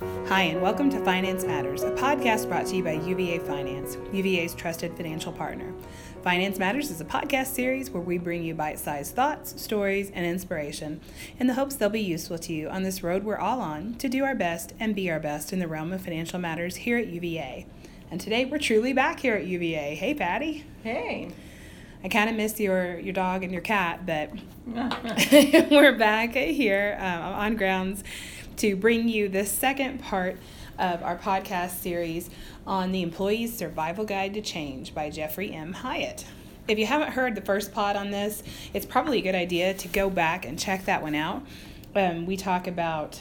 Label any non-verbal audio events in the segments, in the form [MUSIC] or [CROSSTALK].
Hi, and welcome to Finance Matters, a podcast brought to you by UVA Finance, UVA's trusted financial partner. Finance Matters is a podcast series where we bring you bite sized thoughts, stories, and inspiration in the hopes they'll be useful to you on this road we're all on to do our best and be our best in the realm of financial matters here at UVA. And today we're truly back here at UVA. Hey, Patty. Hey. I kind of missed your, your dog and your cat, but [LAUGHS] [LAUGHS] we're back here um, on grounds to bring you the second part of our podcast series on the Employee's Survival Guide to Change by Jeffrey M. Hiatt. If you haven't heard the first pod on this, it's probably a good idea to go back and check that one out. Um, we talk about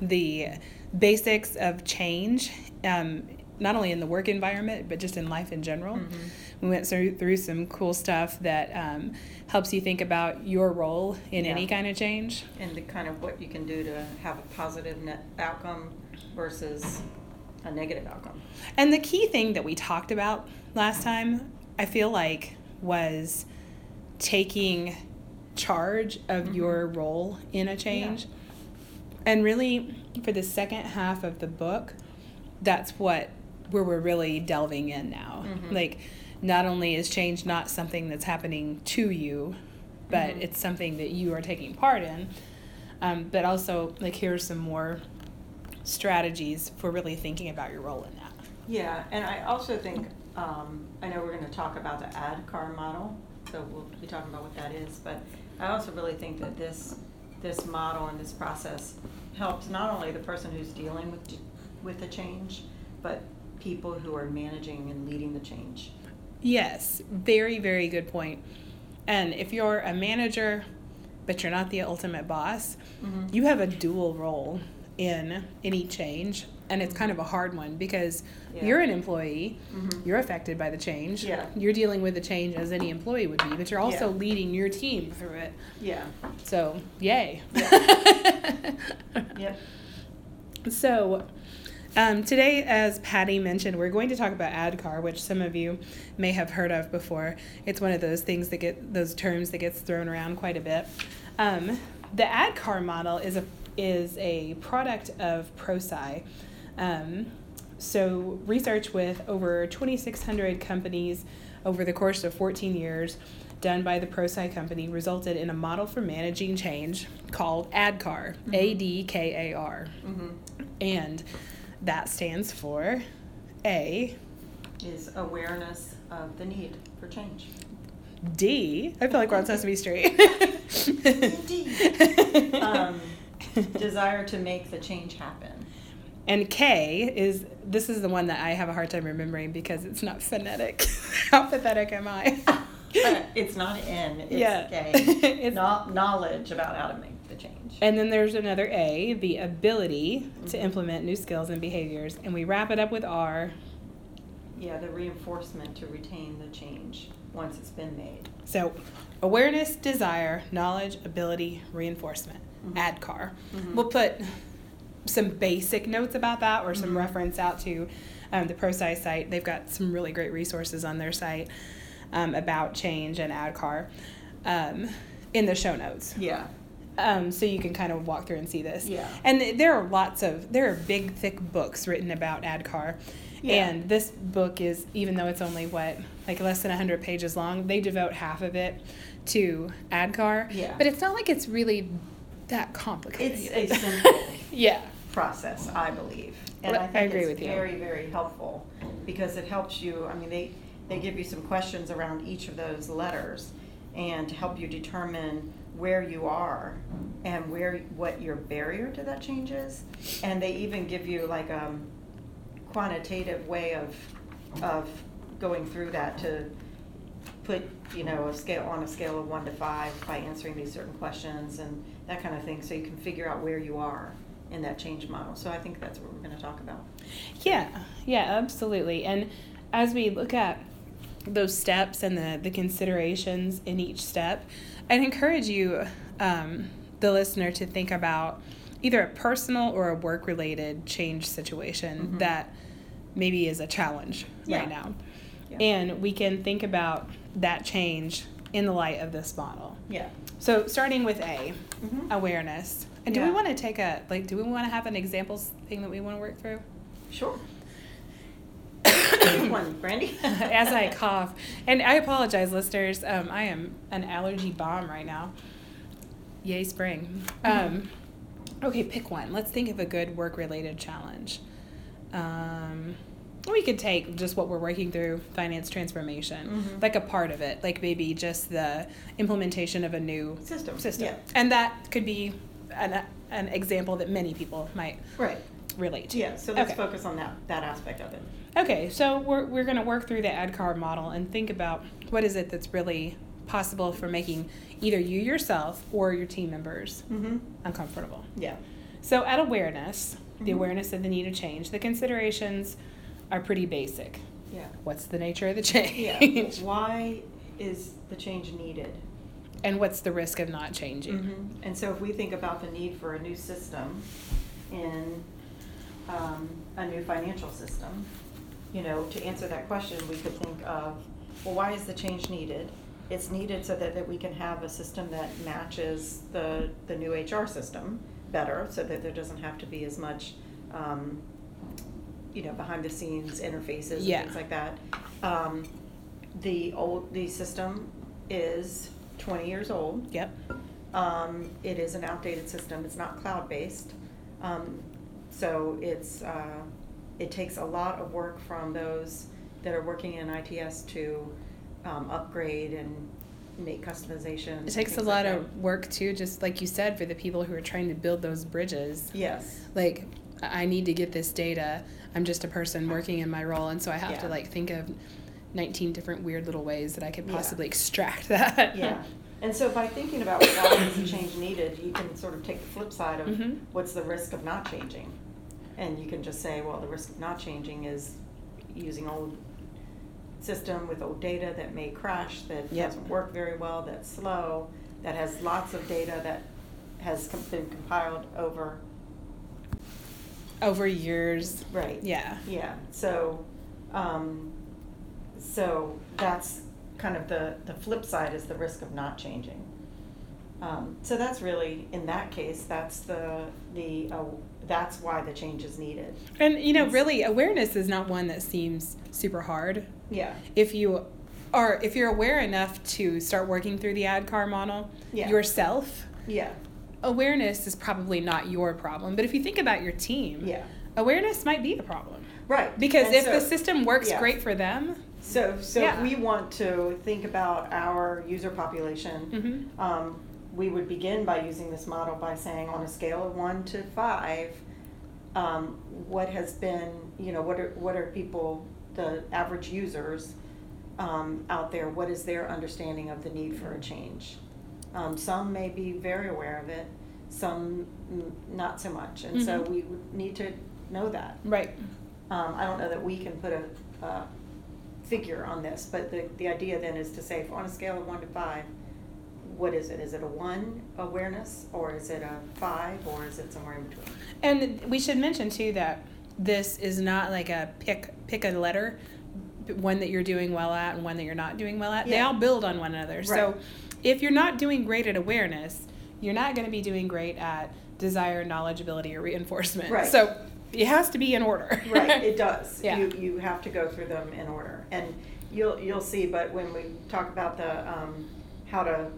the basics of change, um, not only in the work environment, but just in life in general. Mm-hmm. We went through, through some cool stuff that um, helps you think about your role in yeah. any kind of change. And the kind of what you can do to have a positive net outcome versus a negative outcome. And the key thing that we talked about last time, I feel like, was taking charge of mm-hmm. your role in a change. Yeah. And really, for the second half of the book, that's what where we're really delving in now. Mm-hmm. Like, not only is change not something that's happening to you, but mm-hmm. it's something that you are taking part in. Um, but also, like, here's some more strategies for really thinking about your role in that. Yeah, and I also think um, I know we're going to talk about the ADKAR model, so we'll be talking about what that is. But I also really think that this this model and this process helps not only the person who's dealing with with the change, but people who are managing and leading the change. Yes, very very good point. And if you're a manager, but you're not the ultimate boss, mm-hmm. you have a dual role in any change and it's kind of a hard one because yeah. you're an employee mm-hmm. you're affected by the change yeah. you're dealing with the change as any employee would be but you're also yeah. leading your team through it yeah so yay yeah. [LAUGHS] yep. so um, today, as Patty mentioned, we're going to talk about ADKAR, which some of you may have heard of before. It's one of those things that get those terms that gets thrown around quite a bit. Um, the ADKAR model is a is a product of ProSci. Um, so, research with over 2,600 companies over the course of 14 years, done by the ProSci company, resulted in a model for managing change called ADKAR, mm-hmm. A D K A R. Mm-hmm. And that stands for A. Is awareness of the need for change. D. I feel like we're on [LAUGHS] Sesame Street. D. [LAUGHS] um, desire to make the change happen. And K is this is the one that I have a hard time remembering because it's not phonetic. [LAUGHS] How pathetic am I? it's not N. It's yeah. K. it's not knowledge about how to make the change. And then there's another A, the ability mm-hmm. to implement new skills and behaviors, and we wrap it up with R. Yeah, the reinforcement to retain the change once it's been made. So, awareness, desire, knowledge, ability, reinforcement mm-hmm. Mm-hmm. We'll put some basic notes about that or some mm-hmm. reference out to um, the ProSci site. They've got some really great resources on their site um, about change and ADKAR um, in the show notes. Yeah. Um, so you can kind of walk through and see this. Yeah. And there are lots of there are big thick books written about ADKAR. Yeah. And this book is even though it's only what like less than 100 pages long, they devote half of it to ADKAR. Yeah. But it's not like it's really that complicated. It's a simple [LAUGHS] yeah. process, I believe. And well, I think I agree it's with very, very helpful because it helps you. I mean, they, they give you some questions around each of those letters and to help you determine where you are and where what your barrier to that change is. And they even give you like a quantitative way of of going through that to put you know a scale on a scale of one to five by answering these certain questions and that kind of thing so you can figure out where you are in that change model. So i think that's what we're going to talk about. Yeah yeah absolutely. And as we look at those steps and the, the considerations in each step i'd encourage you um, the listener to think about either a personal or a work related change situation mm-hmm. that maybe is a challenge yeah. right now yeah. and we can think about that change in the light of this model. Yeah. So starting with A, mm-hmm. awareness. And do we want to take a like? Do we want to have an examples thing that we want to work through? Sure. One, [LAUGHS] Brandy. [LAUGHS] As I [LAUGHS] cough, and I apologize, listeners. Um, I am an allergy bomb right now. Yay, spring. Um, okay, pick one. Let's think of a good work-related challenge. Um, we could take just what we're working through, finance transformation, Mhm. like a part of it, like maybe just the implementation of a new System. system, Yeah. and that could be an, an example that many people might Right. relate to. Yeah. So let's Okay. focus on that that aspect of it. Okay, so we're, we're going to work through the ad ADKAR model and think about what is it that's really possible for making either you yourself or your team members Mm-hmm. uncomfortable. Yeah. So, at awareness, the Mhm. awareness of the need of change, the considerations are pretty basic. Yeah. What's the nature of the change? Yeah. [LAUGHS] Why is the change needed? and what's the risk of not changing? Mhm. And so if we think about the need for a new system in um, a new financial system, you know, to answer that question, we could think of, well, why is the change needed? It's needed so that, that we can have a system that matches the, the new HR system better, so that there doesn't have to be as much, um, you know, behind the scenes interfaces and things like that. Um, the old, the system is twenty years old. Yep. Um, it is an outdated system, it's not cloud-based. Um, so it's, uh, it takes a lot of work from those that are working in ITS to, um, upgrade and make customization. It takes a lot of work too, just like you said, for the people who are trying to build those bridges. Yes, like I need to get this data. I'm just a person working in my role, and so I have to like think of 19 different weird little ways that I could Yeah. possibly extract [LAUGHS] that. yeah. And so by thinking about why is the change needed, you can sort of take the flip side of Mhm. what's the risk of not changing? And you can just say, well, the risk of not changing is using old system with old data that may crash, that Yep. doesn't work very well, that's slow, that has lots of data that has com- been compiled over. Over years. Right. Yeah. Yeah, so, um, so that's kind of the, the flip side is the risk of not changing. Um, so that's really, in that case, that's the, the, uh, that's why the change is needed. And you know, It's- really, awareness is not one that seems super hard. Yeah, If you are, if you're aware enough to start working through the ADKAR model Yeah. yourself, yeah, awareness is probably not your problem. But if you think about your team, yeah, awareness might be the problem. right. Because And if so- the system works yeah. great for them, So, so Yeah. we want to think about our user population. mhm, Um, we would begin by using this model by saying on a scale of one to five, um, what has been, you know, what are, what are people, the average users, um, out there, what is their understanding of the need for a change? Um, some may be very aware of it, some not so much, and so Mhm. we would need to know that. right. Um, I don't know that we can put a, a figure on this, but the, the idea then is to say, on a scale of one to five, what is it? Is it a one awareness, or is it a five, or is it somewhere in between? And we should mention too that this is not like a pick pick a letter, one that you're doing well at and one that you're not doing well at. They all build on one another. Right. So if you're not doing great at awareness, you're not going to be doing great at desire, knowledgeability, or reinforcement. Right. So it has to be in order. [LAUGHS] Right, it [LAUGHS] does. Yeah. You, you have to go through them in order. And you'll, you'll see, but when we talk about the, um, how to,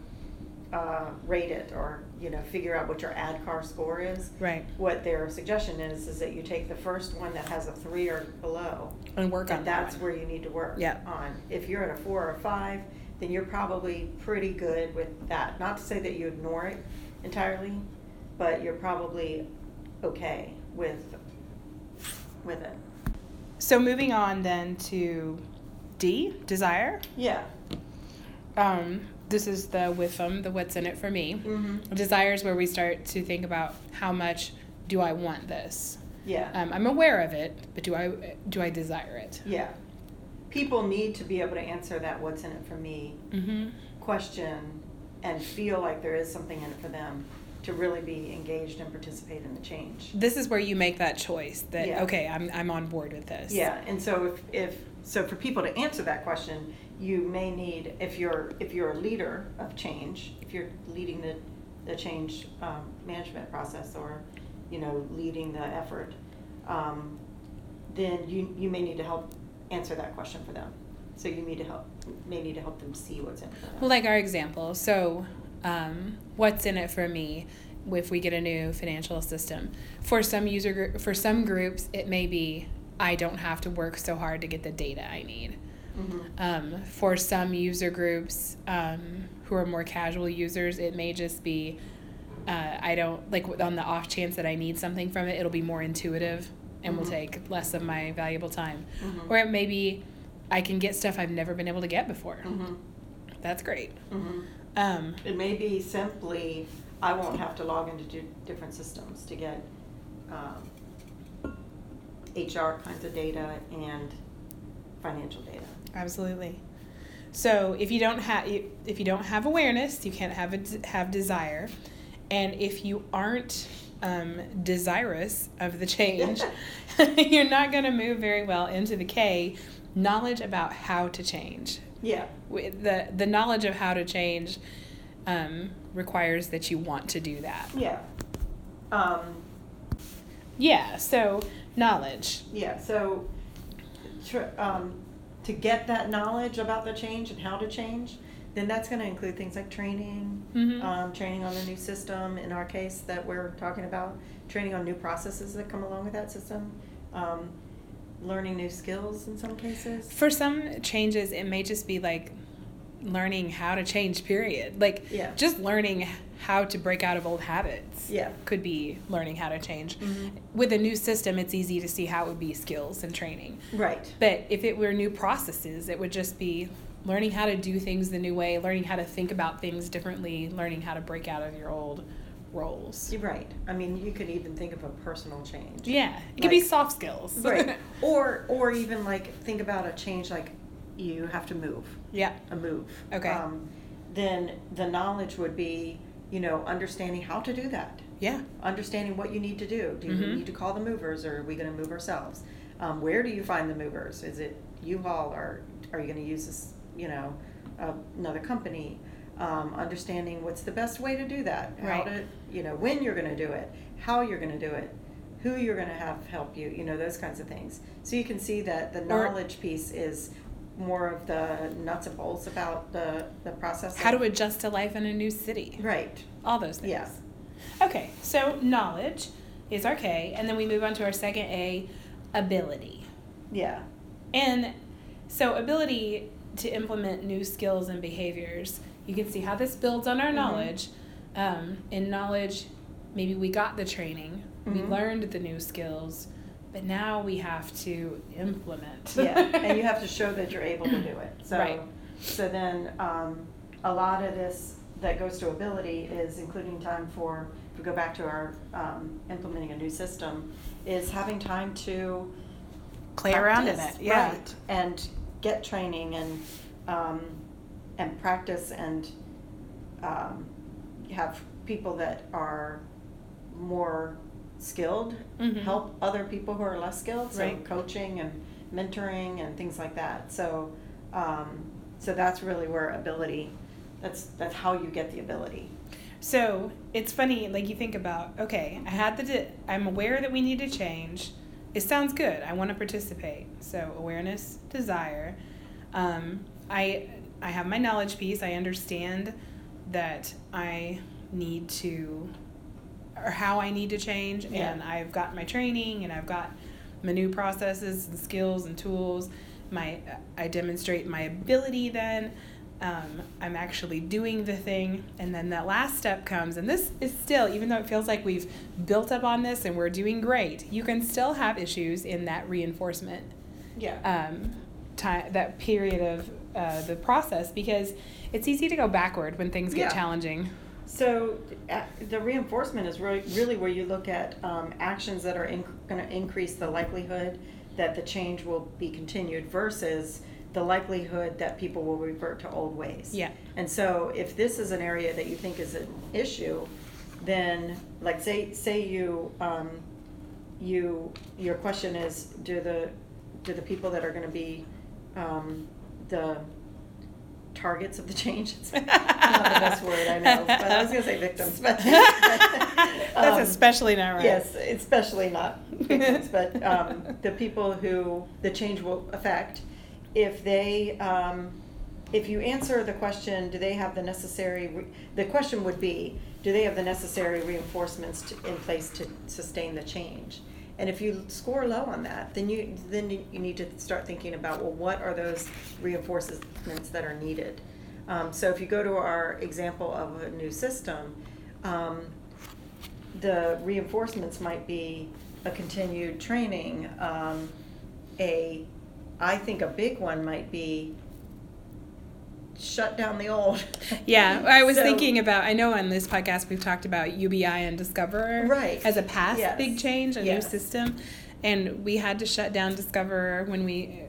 uh, rate it or, you know, figure out what your ADKAR score is. Right. What their suggestion is, is that you take the first one that has a three or below. And work on And that that's one. where you need to work Yeah. on. If you're at a four or a five, then you're probably pretty good with that. Not to say that you ignore it entirely, but you're probably okay with, with it. So moving on then to D, desire. Yeah. Um, this is the WIFM, the what's in it for me. Mm-hmm. Desire is where we start to think about how much do I want this. Yeah. Um, I'm aware of it, but do I do I desire it? yeah. People need to be able to answer that what's in it for me Mm-hmm. question and feel like there is something in it for them to really be engaged and participate in the change. This is where you make that choice that Yeah. okay, I'm I'm on board with this. Yeah, and so if, if, so for people to answer that question, you may need, if you're, if you're a leader of change, if you're leading the, the change um, management process or, you know, leading the effort, um, then you, you may need to help answer that question for them. So you need to help, may need to help them see what's in it for them. Well, like our example. So, um, what's in it for me if we get a new financial system? For some user group, for some groups, it may be I don't have to work so hard to get the data I need. Mhm. Um, for some user groups um, who are more casual users, it may just be uh, I don't like on the off chance that I need something from it, it'll be more intuitive and will Mhm. take less of my valuable time. Mhm. Or it may be I can get stuff I've never been able to get before. Mhm. That's great. Mhm. Um, It may be simply, I won't have to log into different systems to get um, HR kinds of data and financial data. Absolutely. So if you don't have if you don't have awareness, you can't have a, have desire, and if you aren't um, desirous of the change, [LAUGHS] [LAUGHS] you're not going to move very well into the K. Knowledge about how to change. Yeah, The the knowledge of how to change um, requires that you want to do that. yeah. Um, Yeah. So knowledge. yeah, so tr- um, to get that knowledge about the change and how to change, then that's going to include things like training, Mhm. um, training on the new system, in our case that we're talking about, training on new processes that come along with that system, um, learning new skills in some cases. For some changes, it may just be like learning how to change, period. Like, Yeah. just learning how to break out of old habits. Yeah. Could be learning how to change. Mhm. With a new system, it's easy to see how it would be skills and training. Right. But if it were new processes, it would just be learning how to do things the new way, learning how to think about things differently, learning how to break out of your old roles. You're right. I mean, you could even think of a personal change. Yeah, it could be soft skills. Right. [LAUGHS] or or even like think about a change like you have to move. Yeah. a move. Okay. Um, then the knowledge would be, you know, understanding how to do that. Yeah. Understanding what you need to do. Do you Mhm. need to call the movers or are we gonna move ourselves? Um, where do you find the movers? Is it U-Haul or are you gonna use this, you know, uh, another company? Um, understanding what's the best way to do that. right. How to, you know, when you're gonna do it, how you're gonna do it, who you're gonna have help you, you know, those kinds of things. So you can see that the Or- knowledge piece is more of the nuts and bolts about the, the process. How to adjust to life in a new city. Right, All those things. yeah, Okay, so knowledge is our K, and then we move on to our second A, ability. yeah, And so, ability to implement new skills and behaviors. You can see how this builds on our Mhm. knowledge. Um, in knowledge, maybe we got the training, we Mhm. learned the new skills, but now we have to implement. yeah, and you [LAUGHS] have to show that you're able to do it, so. Right. So then, um, a lot of this that goes to ability is including time for, if we go back to our, um, implementing a new system, is having time to Play around in it. Yeah. right, and get training and um, and practice and um, have people that are more skilled Mhm. help other people who are less skilled. So Right. coaching and mentoring and things like that. So um, so that's really where ability. That's that's how you get the ability. So it's funny, like you think about, okay, I had the, de- I'm aware that we need to change. It sounds good. I want to participate. So awareness, desire. Um, I, I have my knowledge piece. I understand that I need to, or how I need to change, Yeah. and I've got my training, and I've got my new processes and skills and tools. My, I demonstrate my ability then um, I'm actually doing the thing. And then that last step comes, and this is still, even though it feels like we've built up on this and we're doing great, you can still have issues in that reinforcement Yeah. um, time, that period of uh, the process because it's easy to go backward when things get Yeah. challenging. So uh, the reinforcement is really, really where you look at um, actions that are in, going to increase the likelihood that the change will be continued versus the likelihood that people will revert to old ways. Yeah. And so if this is an area that you think is an issue, then like say say you um, you your question is do the do the people that are going to be um, the targets of the change. It's [LAUGHS] not the best word, I know, but I was going to say victims, but. [LAUGHS] That's um, especially not right. Yes, especially not victims, [LAUGHS] but um, the people who the change will affect, if they, um, if you answer the question, do they have the necessary, re- the question would be, do they have the necessary reinforcements to, in place to sustain the change? And if you score low on that, then you then you need to start thinking about well, what are those reinforcements that are needed? Um, so if you go to our example of a new system, um, the reinforcements might be a continued training. Um, a, I think a big one might be shut down the old. [LAUGHS] Yeah, I was So- thinking about. I know on this podcast we've talked about UBI and Discoverer Right. as a past Yes. big change, a Yes. new system, and we had to shut down Discoverer when we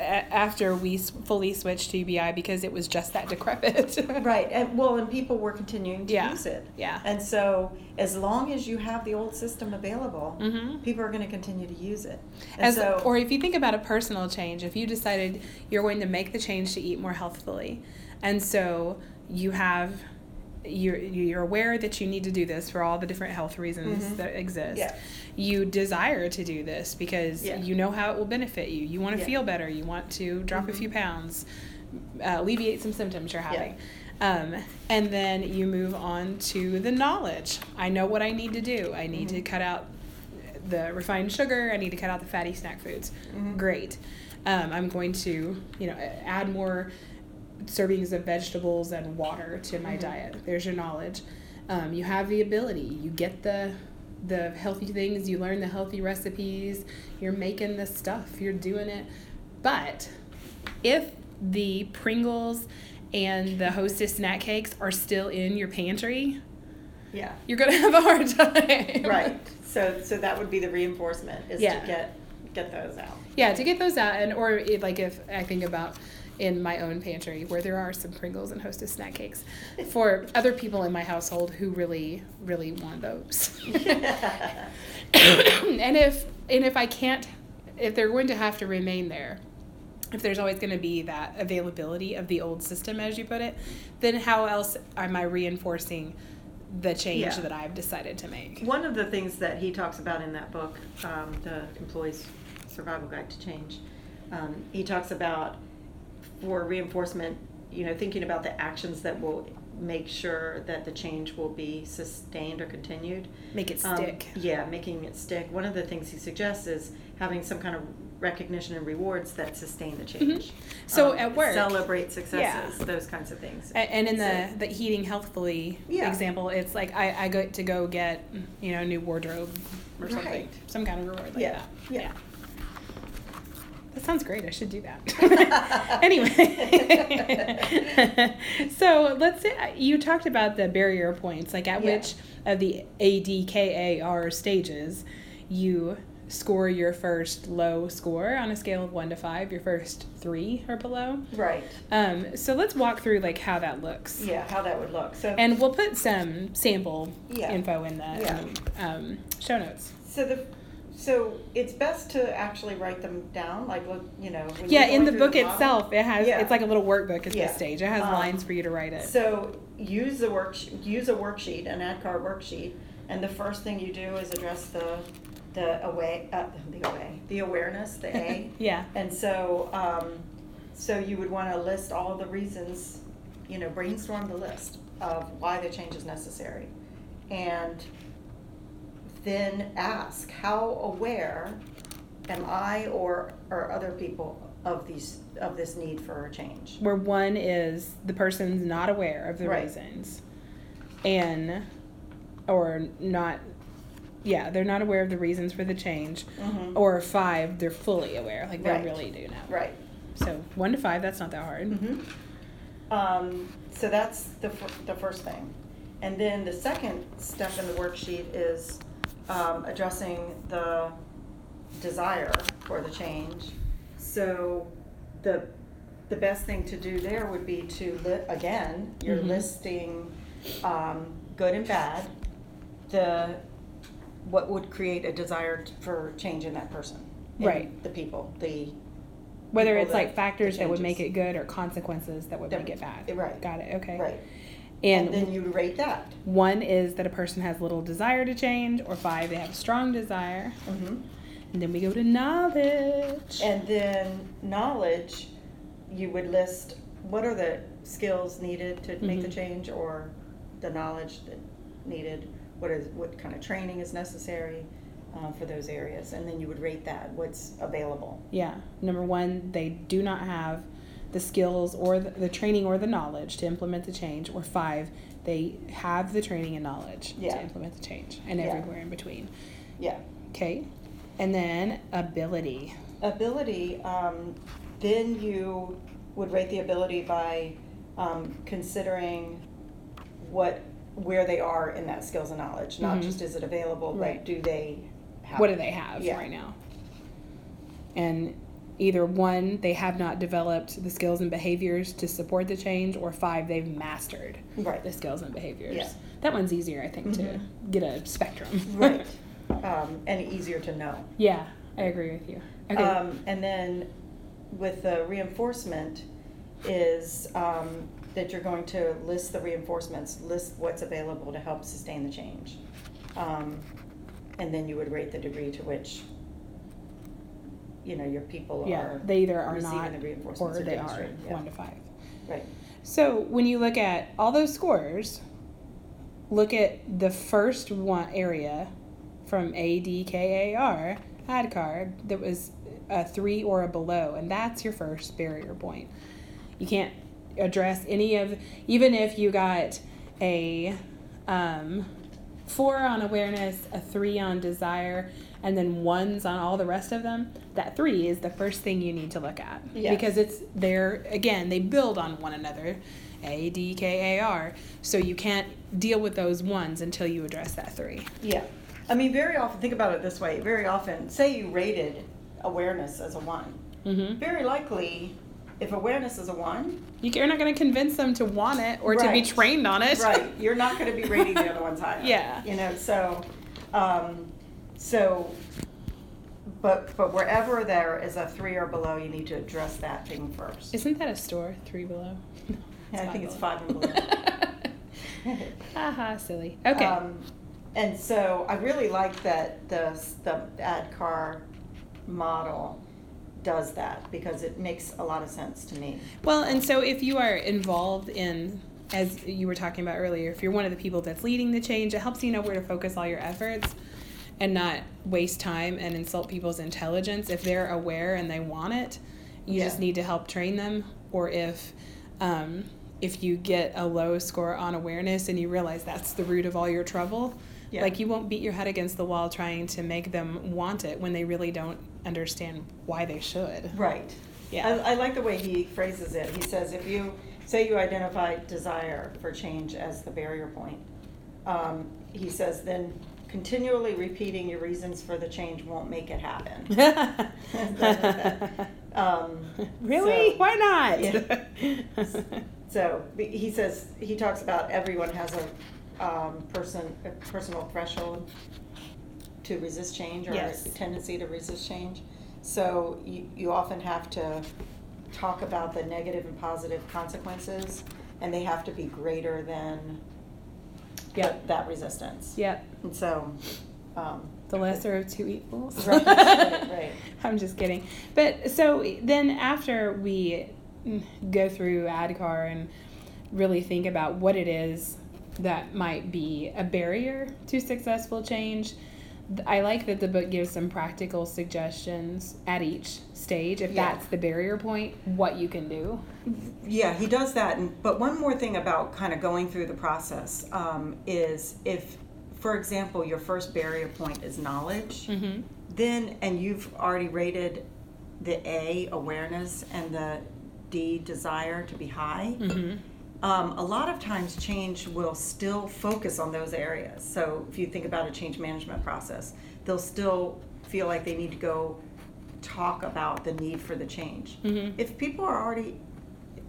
after we fully switched to UBI because it was just that decrepit. [LAUGHS] Right, and well, and people were continuing to Yeah. use it. Yeah. And so, as long as you have the old system available, Mhm. people are going to continue to use it. And As, so, or if you think about a personal change, if you decided you're going to make the change to eat more healthfully, and so you have you're you're aware that you need to do this for all the different health reasons Mhm. that exist. Yeah. You desire to do this because Yeah. you know how it will benefit you. You want to Yeah. feel better. You want to drop a Mhm. few pounds, uh, alleviate some symptoms you're having. Um, and then you move on to the knowledge. I know what I need to do. I need to Mhm. cut out the refined sugar. I need to cut out the fatty snack foods. Mhm. Great. Um, I'm going to, you know, add more servings of vegetables and water to my Mhm. diet. There's your knowledge. Um, you have the ability. You get the the healthy things. You learn the healthy recipes. You're making the stuff. You're doing it. But if the Pringles and the Hostess snack cakes are still in your pantry, yeah, you're gonna have a hard time. right. So, so that would be the reinforcement is Yeah. to get get those out. Yeah, to get those out, and or if, like if I think about in my own pantry where there are some Pringles and Hostess snack cakes for other people in my household who really, really want those. [LAUGHS] and if and if I can't, if they're going to have to remain there, if there's always going to be that availability of the old system, as you put it, then how else am I reinforcing the change Yeah. that I've decided to make? One of the things that he talks about in that book, um, the Employee's Survival Guide to Change, um, he talks about for reinforcement, you know, thinking about the actions that will make sure that the change will be sustained or continued. Make it Um, stick. yeah, making it stick. One of the things he suggests is having some kind of recognition and rewards that sustain the change. Mhm. So Um, at work- celebrate successes, Yeah. those kinds of things. A- And in the, So- the eating healthfully Yeah. example, it's like I, I go to go get you know a new wardrobe or something, Right. some kind of reward like Yeah, that. yeah. That sounds great. I should do that. [LAUGHS] anyway, [LAUGHS] so let's say you talked about the barrier points, like at Yeah. which of the ADKAR stages you score your first low score on a scale of one to five. Your first three or below. right. Um, so let's walk through like how that looks. Yeah, how that would look. So And we'll put some sample Yeah. info in the, Yeah. in the, um, show notes. So the so it's best to actually write them down, like look, you know. Yeah, in the book model. itself, it has Yeah. it's like a little workbook at Yeah. this stage. It has Um, lines for you to write it. So use the work use a worksheet, an ADKAR worksheet, and the first thing you do is address the the away uh, the away the awareness the A. [LAUGHS] yeah. And so um, so you would want to list all the reasons, you know, brainstorm the list of why the change is necessary, and then ask how aware am I or or other people of these of this need for a change. Where one is the person's not aware of the Right. reasons, and or not. Yeah, they're not aware of the reasons for the change. Mhm. Or five, they're fully aware, like they Right. really do know. Right. So one to five, that's not that hard. hmm Um, so that's the, fir- the first thing. And then the second step in the worksheet is um, addressing the desire for the change. So the, the best thing to do there would be to, li- again, you're Mhm. listing um, good and bad, the, what would create a desire t- for change in that person. in Right. The people, the Whether people it's that- like factors that would make it good or consequences that would That- make it bad. right. Got it. Okay. Right. And, And then you rate that. one is that a person has little desire to change, or five, they have strong desire. Mhm. And then we go to knowledge. And then knowledge, you would list what are the skills needed to make the Mhm. change or the knowledge that needed, what is, what kind of training is necessary uh, for those areas, and then you would rate that, what's available. Yeah. Number one, they do not have the skills or the, the training or the knowledge to implement the change. Or five, they have the training and knowledge Yeah. to implement the change, and Yeah. everywhere in between. Yeah. Okay. And then ability. Ability, um, then you would rate the ability by um, considering what, where they are in that skills and knowledge, not Mhm. just is it available, but Right. do they have What do they have Yeah. right now? And either one, they have not developed the skills and behaviors to support the change, or five, they've mastered Right. the skills and behaviors. Yeah. That one's easier, I think, to Mhm. get a spectrum. [LAUGHS] Right. Um, and easier to know. yeah, I agree with you. Okay. Um, and then with the reinforcement is um, that you're going to list the reinforcements, list what's available to help sustain the change. Um, and then you would rate the degree to which, you know, your people yeah, are they either are receiving not the or reinforcements or they are yeah. one to five. Right. So when you look at all those scores, look at the first one area from A D K A R ad card that was a three or a below, and that's your first barrier point. You can't address any of even if you got a um, four on awareness, a three on desire, and then ones on all the rest of them. That three is the first thing you need to look at Yes. because it's they're again they build on one another. A D K A R. So you can't deal with those ones until you address that three. Yeah. I mean, very often, think about it this way very often, say you rated awareness as a one. Mm-hmm. Very likely, if awareness is a one, You're not going to convince them to want it or to be trained on it. right, you're not going to be rating the other ones [LAUGHS] higher. Yeah. You know, so, um, so, but but wherever there is a three or below, you need to address that thing first. Isn't that a store? Three below. Yeah, I think it's below. five and below. [LAUGHS] Haha, silly. Okay. Um, and so I really like that the the ADKAR model does that because it makes a lot of sense to me. Well, and so if you are involved in, as you were talking about earlier, if you're one of the people that's leading the change, it helps you know where to focus all your efforts and not waste time and insult people's intelligence. If they're aware and they want it, you just need to help train them. Or if, um, if you get a low score on awareness and you realize that's the root of all your trouble, Yeah. like you won't beat your head against the wall trying to make them want it when they really don't understand why they should. Right. Yeah. I, I like the way he phrases it. He says, if you say you identify desire for change as the barrier point, um, he says, then continually repeating your reasons for the change won't make it happen. [LAUGHS] [LAUGHS] Um, really? so- Why not? Yeah. [LAUGHS] So he says he talks about everyone has a um, person a personal threshold to resist change or Yes. a tendency to resist change. So you, you often have to talk about the negative and positive consequences, and they have to be greater than Yep. that resistance. Yep. And so, um, The lesser of two evils. Right, right. [LAUGHS] I'm just kidding. But so then after we mm, go through ADKAR and really think about what it is that might be a barrier to successful change, I like that the book gives some practical suggestions at each stage. If Yeah. that's the barrier point, what you can do. Yeah, he does that. And, but one more thing about kind of going through the process um, is if, for example, your first barrier point is knowledge, Mm-hmm. then, and you've already rated the A, awareness, and the D, desire to be high, Mm-hmm. Um, a lot of times change will still focus on those areas. So if you think about a change management process, they'll still feel like they need to go talk about the need for the change. Mhm. If people are already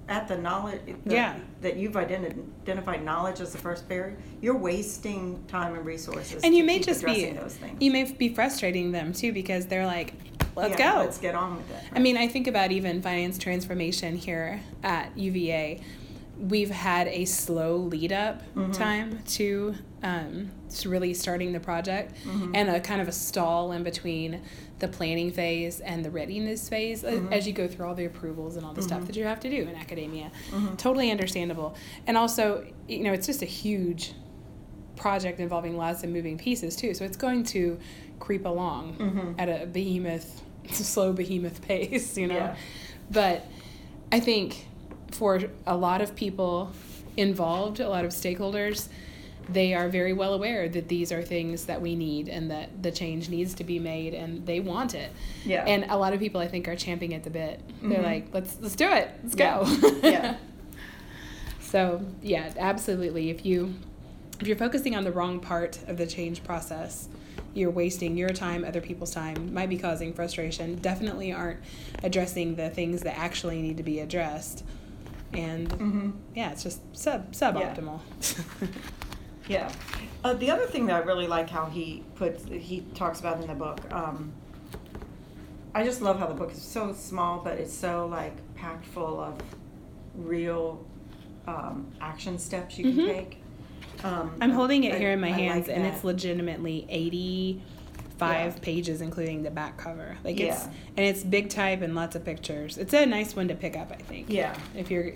at the knowledge that, Yeah. that you've identi- identified knowledge as the first barrier, you're wasting time and resources. and you may just be those things. you may be frustrating them too because they're like let's Yeah, go. Let's get on with it. I mean, I think about even finance transformation here at UVA. We've had a slow lead up Mhm. time to, um, to really starting the project Mhm. and a kind of a stall in between the planning phase and the readiness phase a- Mhm. as you go through all the approvals and all the stuff Mhm. that you have to do in academia. Mhm. Totally understandable. And also, you know, it's just a huge project involving lots of moving pieces too. So it's going to creep along Mhm. at a behemoth, [LAUGHS] slow behemoth pace, you know. Yeah. But I think for a lot of people involved, a lot of stakeholders, they are very well aware that these are things that we need and that the change needs to be made and they want it. Yeah. And a lot of people I think are champing at the bit. They're Mhm. like, let's let's do it. Let's Yeah. go. [LAUGHS] Yeah. So, yeah, absolutely. If you if you're focusing on the wrong part of the change process, you're wasting your time, other people's time, might be causing frustration, definitely aren't addressing the things that actually need to be addressed. And Mhm. yeah, it's just sub suboptimal. [LAUGHS] Yeah. Uh, the other thing that I really like how he puts, he talks about in the book, um, I just love how the book is so small, but it's so like packed full of real um, action steps you can Mhm. take. Um, I'm holding it here in my I like hands, and that. it's legitimately 85 Yeah. pages, including the back cover. Like it's and it's big type and lots of pictures. It's a nice one to pick up, I think. Yeah. If you're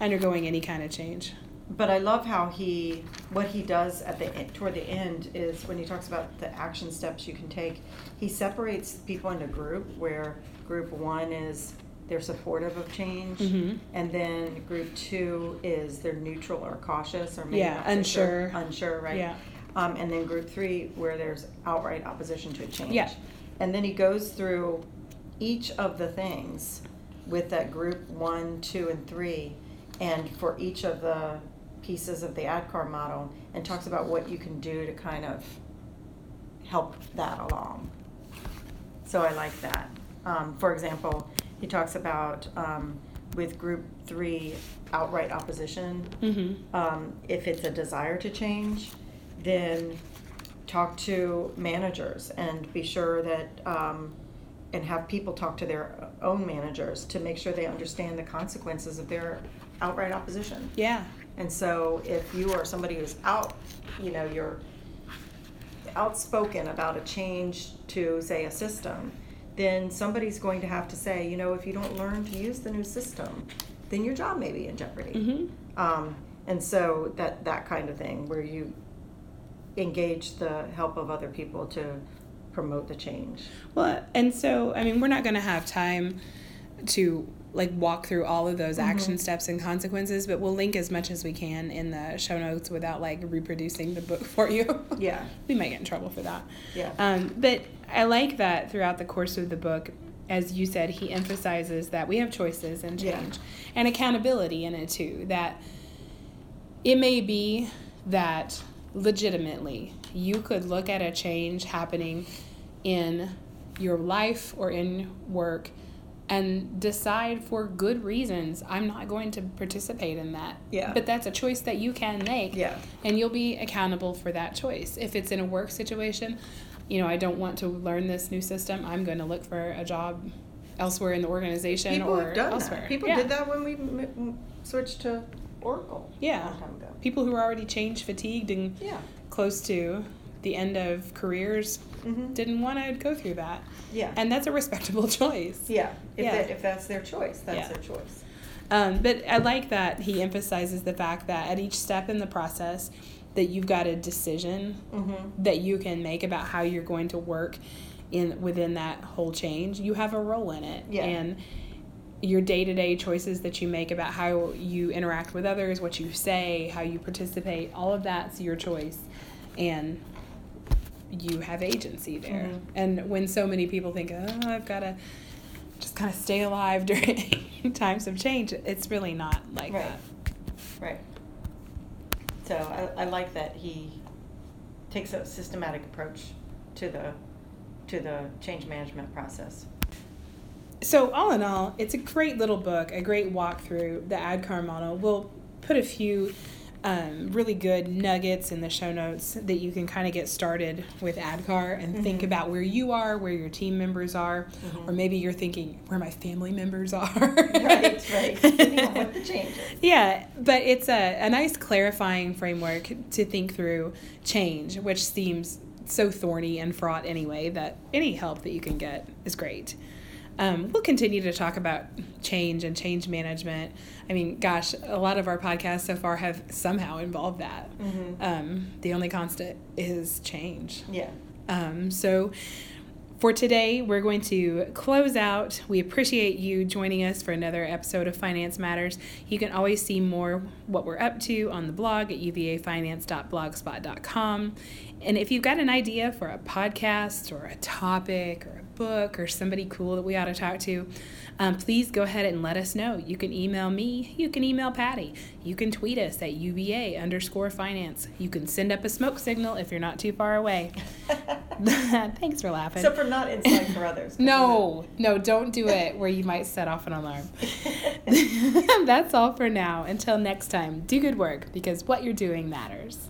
undergoing any kind of change. But I love how he, what he does at the toward the end is when he talks about the action steps you can take. He separates people into group where group one is they're supportive of change, Mhm. and then group two is they're neutral or cautious or maybe Yeah, not so sure- unsure. unsure, right? Yeah. Um, and then group three where there's outright opposition to a change. Yeah. And then he goes through each of the things with that group one, two, and three, and for each of the pieces of the ADKAR model, and talks about what you can do to kind of help that along. So I like that. Um, for example, he talks about um, with group three outright opposition. Mm-hmm. Um, if it's a desire to change, then talk to managers and be sure that, um, and have people talk to their own managers to make sure they understand the consequences of their outright opposition. Yeah. And so if you are somebody who's out, you know, you're outspoken about a change to, say, a system, then somebody's going to have to say, you know, if you don't learn to use the new system, then your job may be in jeopardy. Mm-hmm. Um, and so that, that kind of thing, where you engage the help of other people to promote the change. Well, and so I mean, we're not going to have time to like walk through all of those action Mhm. steps and consequences, but we'll link as much as we can in the show notes without like reproducing the book [LAUGHS] for you. Yeah. we might get in trouble for that. Yeah. Um, but I like that throughout the course of the book, as you said, he emphasizes that we have choices and Yeah. change and accountability in it too. That it may be that legitimately you could look at a change happening in your life or in work and decide for good reasons I'm not going to participate in that. Yeah. But that's a choice that you can make. Yeah. And you'll be accountable for that choice. If it's in a work situation, you know, I don't want to learn this new system. I'm going to look for a job elsewhere in the organization People or elsewhere. that. People Yeah. did that when we m- m- switched to Oracle Yeah. a long time ago. People who are already change fatigued and Yeah. close to the end of careers Mm-hmm. didn't want to go through that. Yeah. And that's a respectable [LAUGHS] choice. yeah. If, Yeah. That, if that's their choice, that's Yeah. their choice. Um, but I like that he emphasizes the fact that at each step in the process, that you've got a decision Mm-hmm. that you can make about how you're going to work in within that whole change. You have a role in it, Yeah. and your day to day choices that you make about how you interact with others, what you say, how you participate, all of that's your choice, and you have agency there. Mhm. And when so many people think, oh, I've got to just kind of stay alive [LAUGHS] during times of change, it's really not like Right. that. Right. So I, I like that he takes a systematic approach to the to the change management process. So all in all, it's a great little book, a great walkthrough the ADKAR model. We'll put a few um, really good nuggets in the show notes that you can kind of get started with ADKAR and mm-hmm. think about where you are, where your team members are, mm-hmm. or maybe you're thinking where my family members are. right, right. [LAUGHS] what the changes. Yeah, but it's a, a nice clarifying framework to think through change, which seems so thorny and fraught anyway that any help that you can get is great. Um, we'll continue to talk about change and change management. I mean, gosh, a lot of our podcasts so far have somehow involved that. Mm-hmm. Um, the only constant is change. Yeah. Um, so for today, we're going to close out. We appreciate you joining us for another episode of Finance Matters. You can always see more what we're up to on the blog at uvafinance.blogspot.com. And if you've got an idea for a podcast or a topic or a book or somebody cool that we ought to talk to, um, please go ahead and let us know. You can email me, you can email Patty, you can tweet us at UVA underscore finance. You can send up a smoke signal if you're not too far away. [LAUGHS] [LAUGHS] Thanks for laughing. So for not inside for others. [LAUGHS] no, no, don't do it where you might set off an alarm. That's all for now. Until next time, do good work because what you're doing matters.